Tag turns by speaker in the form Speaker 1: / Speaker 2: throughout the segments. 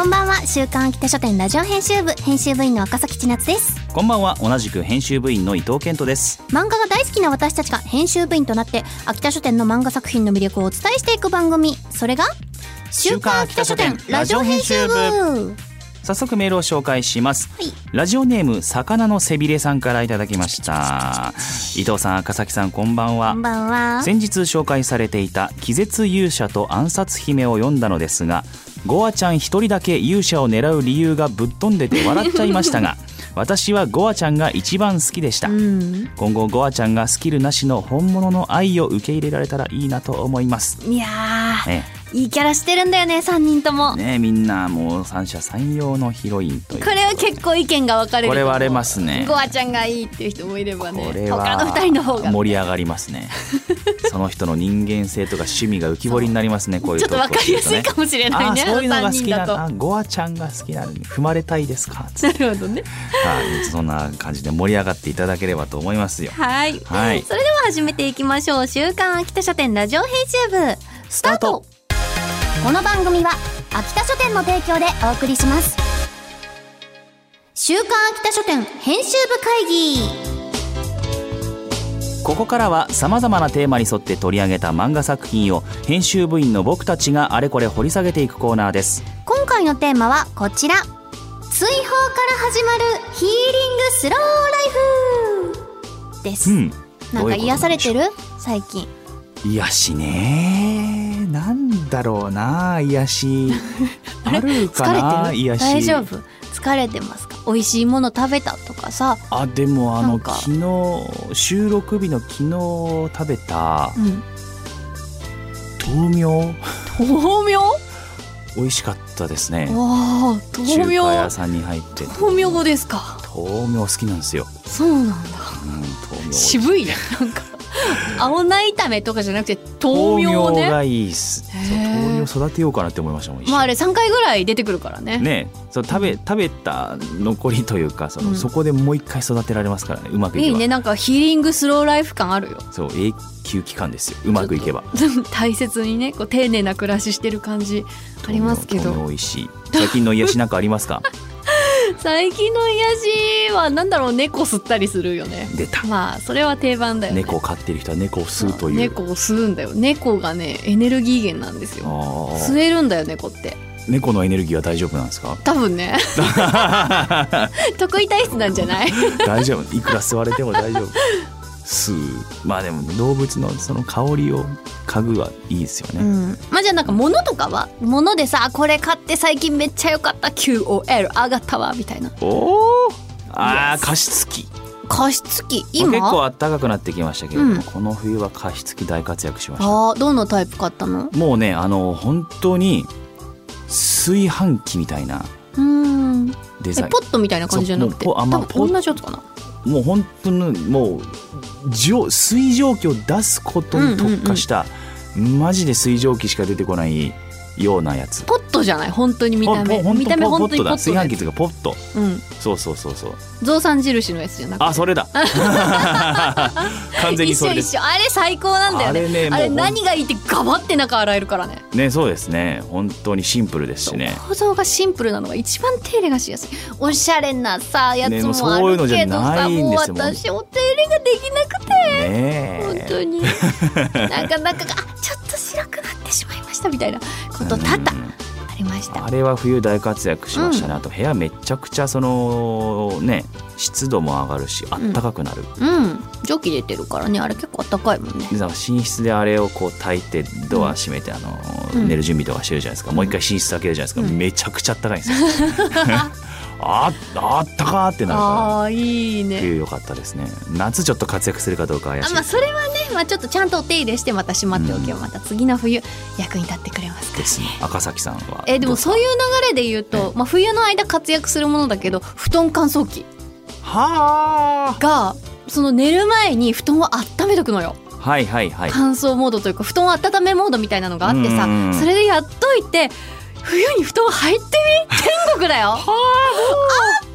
Speaker 1: こんばんは。週刊秋田書店ラジオ編集部。編集部員の赤崎千夏です。
Speaker 2: こんばんは。同じく編集部員の伊藤健人です。
Speaker 1: 漫画が大好きな私たちが編集部員となって秋田書店の漫画作品の魅力をお伝えしていく番組。それが
Speaker 2: 週刊秋田書店ラジオ編集部。
Speaker 1: は
Speaker 2: 早速メールを紹介します。
Speaker 1: い。
Speaker 2: ラジオネーム魚の背びれさんからいただきました。伊藤さん赤崎さんこんばんは。
Speaker 1: こんばんは。
Speaker 2: 先日紹介されていた気絶勇者と暗殺姫を読んだのですがゴアちゃん一人だけ勇者を狙う理由がぶっ飛んでて笑っちゃいましたが 私はゴアちゃんが一番好きでした。
Speaker 1: うん。
Speaker 2: 今後ゴアちゃんがスキルなしの本物の愛を受け入れられたらいいなと思います。
Speaker 1: いやー。
Speaker 2: ね
Speaker 1: いいキャラしてるんだよね3人とも、
Speaker 2: ねみんなもう三者三様のヒロインという
Speaker 1: これは結構意見が分かれる。
Speaker 2: これ割れますね。
Speaker 1: ゴアちゃんがいいっていう人もいればね。
Speaker 2: これは
Speaker 1: 他の2人の方が。
Speaker 2: 盛り上がりますね。その人の人間性とか趣味が浮き彫りになりますねこういう
Speaker 1: ちょっと分かりやすいかもしれないね
Speaker 2: あそういうのが
Speaker 1: 3
Speaker 2: 好き
Speaker 1: 人だと。
Speaker 2: なあゴアちゃんが好きなのに踏まれたいですか？
Speaker 1: なるほどね。
Speaker 2: はい。そんな感じで盛り上がっていただければと思いますよ。
Speaker 1: はい、
Speaker 2: はい。
Speaker 1: それでは始めていきましょう。週刊秋田書店ラジオ編集部。スタートこの番組は秋田書店の提供でお送りします。週刊秋田書店編集部会議。
Speaker 2: ここからはさまざまなテーマに沿って取り上げた漫画作品を編集部員の僕たちがあれこれ掘り下げていくコーナーです。
Speaker 1: 今回のテーマはこちら。追放から始まるヒーリングスローライフ。です、
Speaker 2: うん。
Speaker 1: なんか癒されてる？最近
Speaker 2: 癒しね。なんだろうな癒し。あるかな癒し。
Speaker 1: 大丈夫？疲れてますか？美味しいもの食べたとかさ、
Speaker 2: あでもあの昨日収録日の昨日食べた
Speaker 1: うん、
Speaker 2: 豆苗。
Speaker 1: 豆苗？
Speaker 2: 美味しかったですね。
Speaker 1: わ豆
Speaker 2: 華屋
Speaker 1: 苗
Speaker 2: さんに入って。
Speaker 1: 豆苗ですか？
Speaker 2: 豆苗好きなんですよ、
Speaker 1: そうなんだ。
Speaker 2: うん、豆苗。
Speaker 1: 渋いねなんか。青菜炒めとかじゃなくて豆苗ね。
Speaker 2: がいいっす。豆苗育てようかなって思いましたもん
Speaker 1: まああれ3回ぐらい出てくるからね。
Speaker 2: ね。そう食べ食べた残りというかその、
Speaker 1: うん。
Speaker 2: そこでもう一回育てられますからねうまくいけば。
Speaker 1: いいね。なんかヒーリングスローライフ感あるよ。
Speaker 2: そう永久期間ですよ。うまくいけば。
Speaker 1: 大切にねこう丁寧な暮らししてる感じありますけど。
Speaker 2: 豆苗美味しい。最近の癒しなんかありますか？
Speaker 1: 最近の癒しはなんだろう猫吸ったりするよね。
Speaker 2: 出た。
Speaker 1: まあそれは定番だよね。
Speaker 2: 猫を飼ってる人は猫を吸うという。
Speaker 1: 猫を吸うんだよ。猫がねエネルギー源なんですよ。吸えるんだよ猫って。
Speaker 2: 猫のエネルギーは大丈夫なんですか？
Speaker 1: 多分ね。得意体質なんじゃない？
Speaker 2: 大丈夫。いくら吸われても大丈夫吸う。まあでも動物のその香りを嗅ぐはいいですよね、
Speaker 1: うん。まあじゃあなんか物とかは？物でさこれ買って最近めっちゃ良かった。QOL 上がったわみたいな。
Speaker 2: おおあ加湿器。
Speaker 1: 加湿器。
Speaker 2: 結構
Speaker 1: 今
Speaker 2: 暖かくなってきましたけれども、
Speaker 1: うん。
Speaker 2: この冬は加湿器大活躍しました。
Speaker 1: あーどのタイプ買ったの？
Speaker 2: もうねあの本当に炊飯器みたいな
Speaker 1: うん。
Speaker 2: デザイン。
Speaker 1: えポットみたいな感じじゃなくて？
Speaker 2: あまあ
Speaker 1: 同じやつかな。
Speaker 2: もう本当にもう蒸水蒸気を出すことに特化した、マジで水蒸気しか出てこないようなやつ。
Speaker 1: ポットじゃない？本当に見た目。見た目
Speaker 2: ポ
Speaker 1: 本当にポット
Speaker 2: 炊飯器というかポット。
Speaker 1: うん。
Speaker 2: そうそうそうそう。
Speaker 1: 増産印のやつじゃなくて？
Speaker 2: あそれだ。完全にそれです。
Speaker 1: あれ最高なんだよね。
Speaker 2: あれねもう
Speaker 1: あれ何がいいってガバって中洗えるからね。
Speaker 2: ねそうですね。本当にシンプルですしね。
Speaker 1: 構造がシンプルなのが一番手入れがしやすい。おしゃれなさやつ
Speaker 2: ねも
Speaker 1: あるけど。さ、
Speaker 2: ないん
Speaker 1: もう私お手入れができなくて。
Speaker 2: ね
Speaker 1: 本当に。なかなかあちょっと白くなってしまいましたみたいなこと多々
Speaker 2: うん。
Speaker 1: ありました。
Speaker 2: あれは冬大活躍しましたね、あと部屋めちゃくちゃそのね湿度も上がるしあったかくなる、
Speaker 1: うん。蒸気出てるからね。あれ結構あったかいもんね。
Speaker 2: 寝室であれをこう炊いてドア閉めて、あの
Speaker 1: うん。
Speaker 2: 寝る準備とかしてるじゃないですか、もう一回寝室開けるじゃないですか、
Speaker 1: うん。
Speaker 2: めちゃくちゃあったかいんですよ ああったかーってなるか
Speaker 1: あーいいね。
Speaker 2: ら冬良かったですね。夏ちょっと活躍するかどうか怪しい。
Speaker 1: あまあそれはね、まあ、ちょっとちゃんとお手入れしてまたしまっておけばまた次の冬役に立ってくれますから。
Speaker 2: ですね。赤崎さんは。
Speaker 1: えーでもそう
Speaker 2: う
Speaker 1: いう流れで言うと、まあ、冬の間活躍するものだけど布団乾燥機。
Speaker 2: は
Speaker 1: がその寝る前に布団を温めとくのよ。
Speaker 2: あはいはいはい。
Speaker 1: 乾燥モードというか布団温めモードみたいなのがあってさそれでやっといて冬に布団入ってみ天国だよ。あったかい。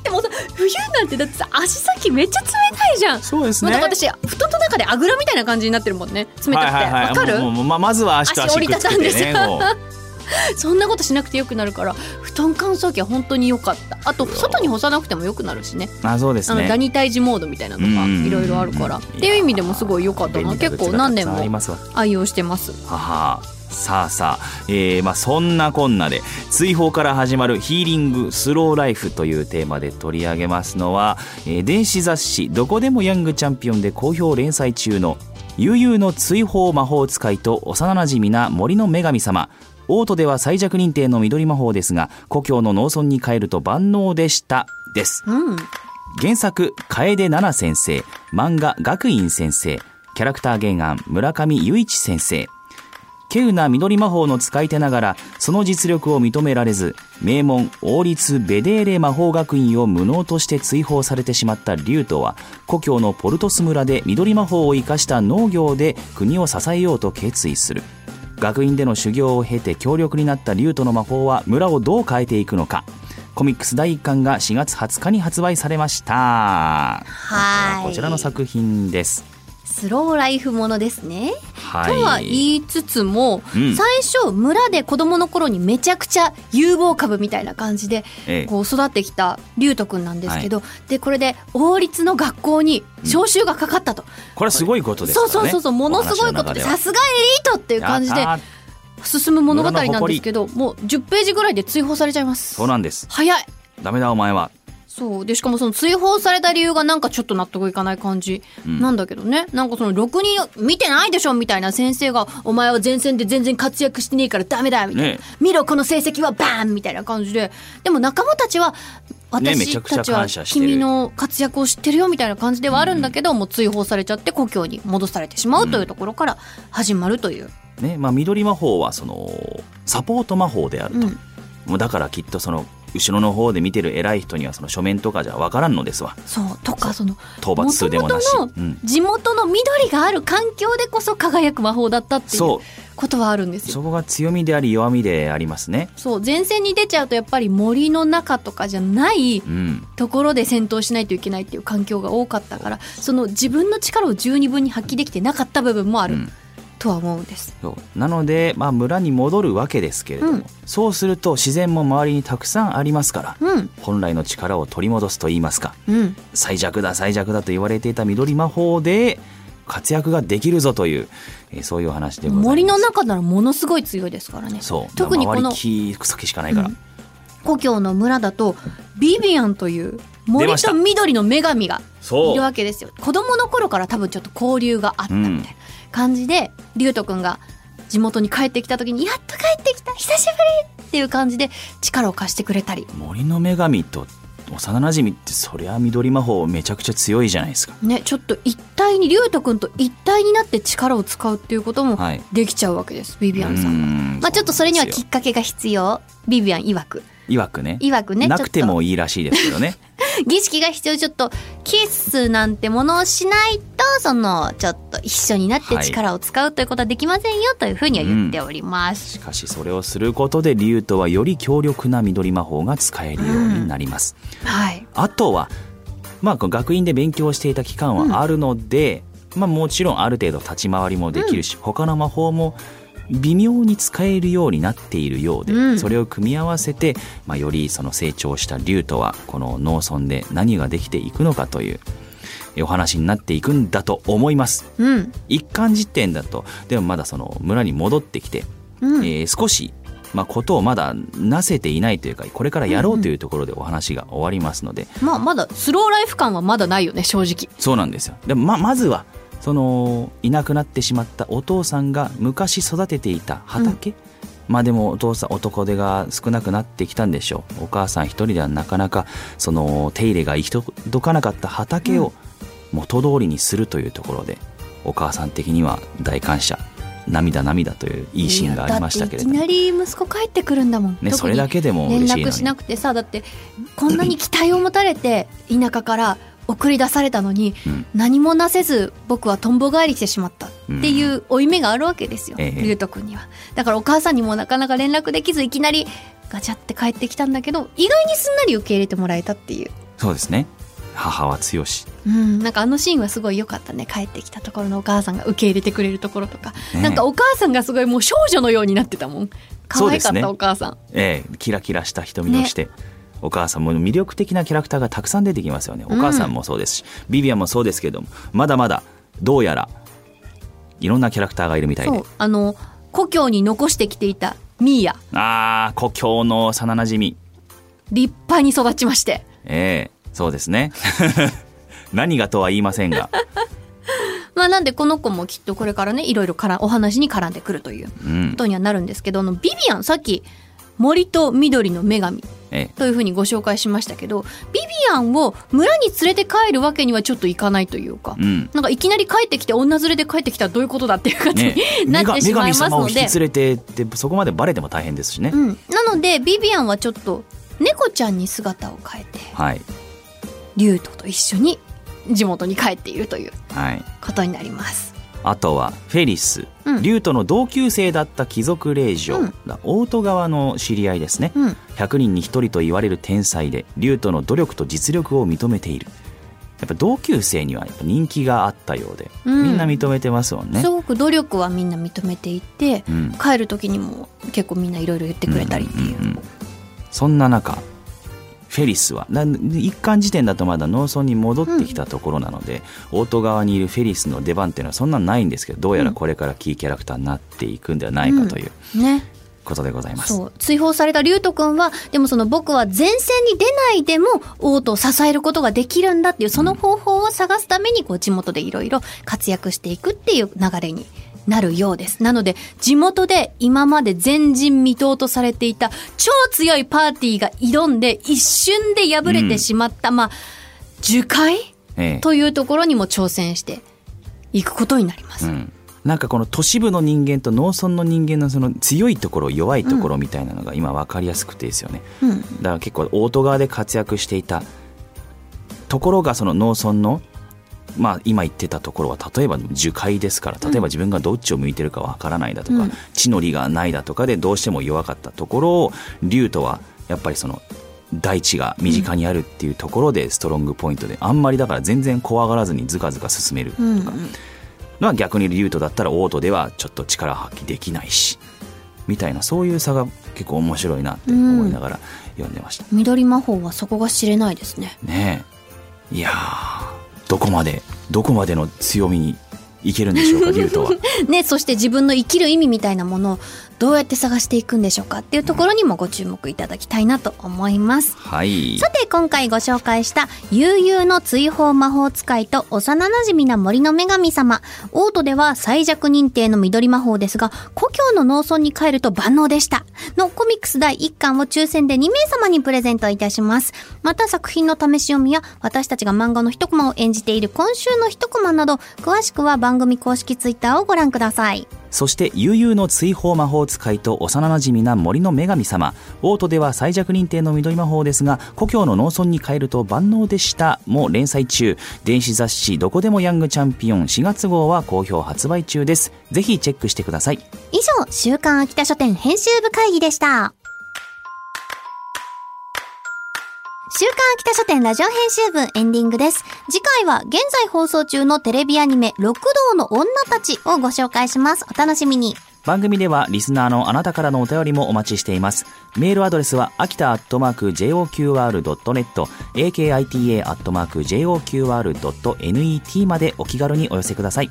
Speaker 1: ってもうさ冬なんてだってさ足先めっちゃ冷たいじゃん。
Speaker 2: そうですね。
Speaker 1: もうだから私布団の中であぐらみたいな感じになってるもんね。冷たくて。わ、
Speaker 2: はいはいはい。
Speaker 1: かる？
Speaker 2: もうもうままずは足と足
Speaker 1: りたたんで そんなことしなくてよくなるから。布団乾燥機は本当に良かった。あと外に干さなくてもよくなるしね。
Speaker 2: あそうです
Speaker 1: あのダ
Speaker 2: ね
Speaker 1: ニ退治モードみたいなのが
Speaker 2: うん
Speaker 1: いろいろあるから。
Speaker 2: うん
Speaker 1: っていう意味でもすごい良かったな。結構何年も愛用してます。
Speaker 2: ははさあさあ、えーまあ、そんなこんなで追放から始まるヒーリングスローライフというテーマで取り上げますのは、えー電子雑誌「どこでもヤングチャンピオン」で好評連載中の悠々の追放魔法使いと幼なじみな森の女神様。オートでは最弱認定の緑魔法ですが故郷の農村に帰ると万能でしたです。
Speaker 1: うん。
Speaker 2: 原作楓奈々先生漫画学院先生キャラクター原案村上雄一先生稀有な緑魔法の使い手ながらその実力を認められず名門王立ベデーレ魔法学院を無能として追放されてしまったリュウトは故郷のポルトス村で緑魔法を生かした農業で国を支えようと決意する。学院での修行を経て強力になったリュウトの魔法は村をどう変えていくのか。コミックス第1巻が4月20日に発売されました。
Speaker 1: はい。
Speaker 2: こちらの作品です
Speaker 1: スローライフものですね、
Speaker 2: はい。
Speaker 1: とは言いつつも、
Speaker 2: うん。
Speaker 1: 最初村で子供の頃にめちゃくちゃ有望株みたいな感じで
Speaker 2: ええ。
Speaker 1: こう育ってきた龍斗くんなんですけど、でこれで王立の学校に招集がかかったと、
Speaker 2: これはすごいことですね。
Speaker 1: そうそうそうそうものすごいことでさすがエリートっていう感じで進む物語なんですけどもう10ページぐらいで追放されちゃいます。
Speaker 2: そうなんです。
Speaker 1: 早い。
Speaker 2: ダメだお前は
Speaker 1: そう。でしかもその追放された理由がなんかちょっと納得いかない感じ
Speaker 2: うん。
Speaker 1: なんだけどね、なんかそのろくに見てないでしょみたいな先生が「お前は前線で全然活躍してねえからダメだ」みたいな、
Speaker 2: ね
Speaker 1: 見ろこの成績はバーン!」みたいな感じで。でも仲間たちは私たちは君の活躍を知ってるよみたいな感じではあるんだけど、もう追放されちゃって故郷に戻されてしまうというところから始まるという。
Speaker 2: ねまあ緑魔法はそのサポート魔法であると、
Speaker 1: うん。
Speaker 2: だからきっとその後ろの方で見てる偉い人にはその書面とかじゃ分からんのですわ。
Speaker 1: そうとかその
Speaker 2: 討伐数でもなし。
Speaker 1: 元々の
Speaker 2: うん。
Speaker 1: 地元の緑がある環境でこそ輝く魔法だったっていう。ことはあるんですよ。
Speaker 2: そこが強みであり弱みでありますね。
Speaker 1: そう前線に出ちゃうとやっぱり森の中とかじゃない
Speaker 2: うん。
Speaker 1: ところで戦闘しないといけないっていう環境が多かったからその自分の力を十二分に発揮できてなかった部分もある、
Speaker 2: うん
Speaker 1: とは思うんです。
Speaker 2: なので、まあ、村に戻るわけですけれども、
Speaker 1: うん。
Speaker 2: そうすると自然も周りにたくさんありますから
Speaker 1: うん。
Speaker 2: 本来の力を取り戻すと言いますか
Speaker 1: うん。
Speaker 2: 最弱だ最弱だと言われていた緑魔法で活躍ができるぞという、えーそういうお話でございます。
Speaker 1: 森の中ならものすごい強いですからね。
Speaker 2: そう。
Speaker 1: 特にこの
Speaker 2: 木草木しかないから、
Speaker 1: うん。故郷の村だとビビアンという森と緑の女神がいるわけですよ。子供の頃から多分ちょっと交流があったみたいな感じで龍斗くんが地元に帰ってきた時に「やっと帰ってきた久しぶり!」っていう感じで力を貸してくれたり。
Speaker 2: 森の女神と幼馴染ってそりゃ緑魔法めちゃくちゃ強いじゃないですか。
Speaker 1: ねちょっと一体に龍斗くんと一体になって力を使うっていうことも
Speaker 2: はい。
Speaker 1: できちゃうわけですビビアンさんまあちょっとそれにはきっかけが必要。ビビアン曰く。
Speaker 2: いわくね。
Speaker 1: 曰くね
Speaker 2: なくてもいいらしいですけどね
Speaker 1: 儀式が必要ちょっとキスなんてものをしないとそのちょっと一緒になって力を使うということはできませんよというふうには言っております。
Speaker 2: しかしそれをすることで竜とはより強力な緑魔法が使えるようになります、
Speaker 1: はい。
Speaker 2: あとはまあ学院で勉強していた期間はあるので、まあもちろんある程度立ち回りもできるし、他の魔法も微妙に使えるようになっているようで、
Speaker 1: うん
Speaker 2: それを組み合わせて、まあ、よりその成長した竜とはこの農村で何ができていくのかというえお話になっていくんだと思います
Speaker 1: うん。
Speaker 2: 一貫時点だとでもまだその村に戻ってきて、
Speaker 1: うん。
Speaker 2: えー少し、まあ、ことをまだなせていないというかこれからやろうというところでお話が終わりますので、
Speaker 1: まあまだスローライフ感はまだないよね正直。
Speaker 2: そうなんですよでもままずはそのいなくなってしまったお父さんが昔育てていた畑？まあでもお父さん男手が少なくなってきたんでしょう。お母さん一人ではなかなかその手入れが行き届かなかった畑を元通りにするというところで、お母さん的には大感謝。涙涙といういいシーンがありましたけれども。
Speaker 1: いきなり息子帰ってくるんだもん、
Speaker 2: ね、それだけでも
Speaker 1: 連
Speaker 2: 嬉しいの
Speaker 1: 絡しな
Speaker 2: に
Speaker 1: くてさだってこんなに期待を持たれて田舎から送り出されたのに、
Speaker 2: うん。
Speaker 1: 何もなせず僕はとんぼ返りしてしまったっていう負い目があるわけですよ、
Speaker 2: ええ。
Speaker 1: 龍斗君には。だからお母さんにもなかなか連絡できずいきなりガチャって帰ってきたんだけど意外にすんなり受け入れてもらえたっていう。
Speaker 2: そうですね。母は強し。
Speaker 1: うん、なんかあのシーンはすごい良かったね。帰ってきたところのお母さんが受け入れてくれるところとか、
Speaker 2: ね
Speaker 1: なんかお母さんがすごいもう少女のようになってたもん。可愛かった、お母さん。
Speaker 2: ええ。キラキラした瞳をして、お母さんも魅力的なキャラクターがたくさん出てきますよね。お母さんもそうですし、ビビアンもそうですけどもまだまだどうやらいろんなキャラクターがいるみたいで。
Speaker 1: そうあの故郷に残してきていたミーヤ。
Speaker 2: あー故郷の幼なじみ
Speaker 1: 立派に育ちまして。
Speaker 2: ええそうですね。何がとは言いませんが、
Speaker 1: まあなんでこの子もきっとこれからねいろいろからお話に絡んでくるというこ
Speaker 2: うん。
Speaker 1: とにはなるんですけどあのビビアンさっき森と緑の女神
Speaker 2: ええ、
Speaker 1: というふうにご紹介しましたけどビビアンを村に連れて帰るわけにはちょっといかないというか、
Speaker 2: うん。
Speaker 1: なんかいきなり帰ってきて女連れで帰ってきたらどういうことだっていう感じ
Speaker 2: ね。
Speaker 1: に なってしまいます
Speaker 2: 女神様を
Speaker 1: ので、
Speaker 2: 引き連れてってそこまでバレても大変ですしね、
Speaker 1: うん、なのでビビアンはちょっと猫ちゃんに姿を変えて
Speaker 2: はい。
Speaker 1: 竜斗と一緒に地元に帰っているという
Speaker 2: はい。
Speaker 1: ことになります。
Speaker 2: あとはフェリス、
Speaker 1: うん。
Speaker 2: 竜との同級生だった貴族令嬢、
Speaker 1: うん。
Speaker 2: 大戸川の知り合いですね、
Speaker 1: うん。
Speaker 2: 100人に1人と言われる天才で竜との努力と実力を認めている。やっぱ同級生にはやっぱ人気があったようで、
Speaker 1: うん。
Speaker 2: みんな認めてますもんね。
Speaker 1: すごく努力はみんな認めていて、
Speaker 2: うん。
Speaker 1: 帰る時にも結構みんないろいろ言ってくれたりっていう。
Speaker 2: そんな中フェリスは。な一貫時点だとまだ農村に戻ってきたところなので、大戸川にいるフェリスの出番っていうのはそんなないんですけどどうやらこれからキーキャラクターになっていくんではないかという
Speaker 1: ね、
Speaker 2: ことでございます。
Speaker 1: 追放された竜斗くんはでもその僕は前線に出ないでも王都を支えることができるんだっていうその方法を探すためにこう地元でいろいろ活躍していくっていう流れになるようです。なので地元で今まで前人未到とされていた超強いパーティーが挑んで一瞬で敗れてしまった、まあ樹海？
Speaker 2: ええ。
Speaker 1: というところにも挑戦していくことになります。
Speaker 2: うん、なんかこの都市部の人間と農村の人間のその強いところ弱いところみたいなのが今分かりやすくてですよね、
Speaker 1: うん。
Speaker 2: だから結構大戸川で活躍していたところがその農村のまあ今言ってたところは例えば樹海ですから例えば自分がどっちを向いてるか分からないだとか、
Speaker 1: うん。
Speaker 2: 地の利がないだとかでどうしても弱かったところを竜とはやっぱりその大地が身近にあるっていうところでストロングポイントであんまりだから全然怖がらずにズカズカ進めるとか、
Speaker 1: うんうん
Speaker 2: まあ逆に竜とだったらオートではちょっと力発揮できないしみたいなそういう差が結構面白いなって思いながら読んでました、
Speaker 1: 緑魔法はそこが知れないですね。
Speaker 2: ねえ。いやーどこまでどこまでの強みにいけるんでしょうか 竜とは
Speaker 1: ね、そして自分の生きる意味みたいなものをどうやって探していくんでしょうかっていうところにもご注目いただきたいなと思います。
Speaker 2: はい
Speaker 1: さて今回ご紹介した悠々の追放魔法使いと幼馴染な森の女神様。オートでは最弱認定の緑魔法ですが、故郷の農村に帰ると万能でした。のコミックス第1巻を抽選で2名様にプレゼントいたします。また作品の試し読みや私たちが漫画の一コマを演じている今週の一コマなど、詳しくは番組公式ツイッターをご覧ください。
Speaker 2: そして悠々の追放魔法使いと幼馴染な森の女神様。オートでは最弱認定の緑魔法ですが故郷の農村に帰ると万能でした。も連載中。電子雑誌どこでもヤングチャンピオン4月号は好評発売中です。ぜひチェックしてください。
Speaker 1: 以上、週刊秋田書店編集部会議でした。週刊秋田書店ラジオ編集部エンディングです。次回は現在放送中のテレビアニメ六道の女たちをご紹介します。お楽しみに。
Speaker 2: 番組ではリスナーのあなたからのお便りもお待ちしていますメールアドレスは秋田アットマーク JOQR.net akita アットマーク JOQR.net までお気軽にお寄せください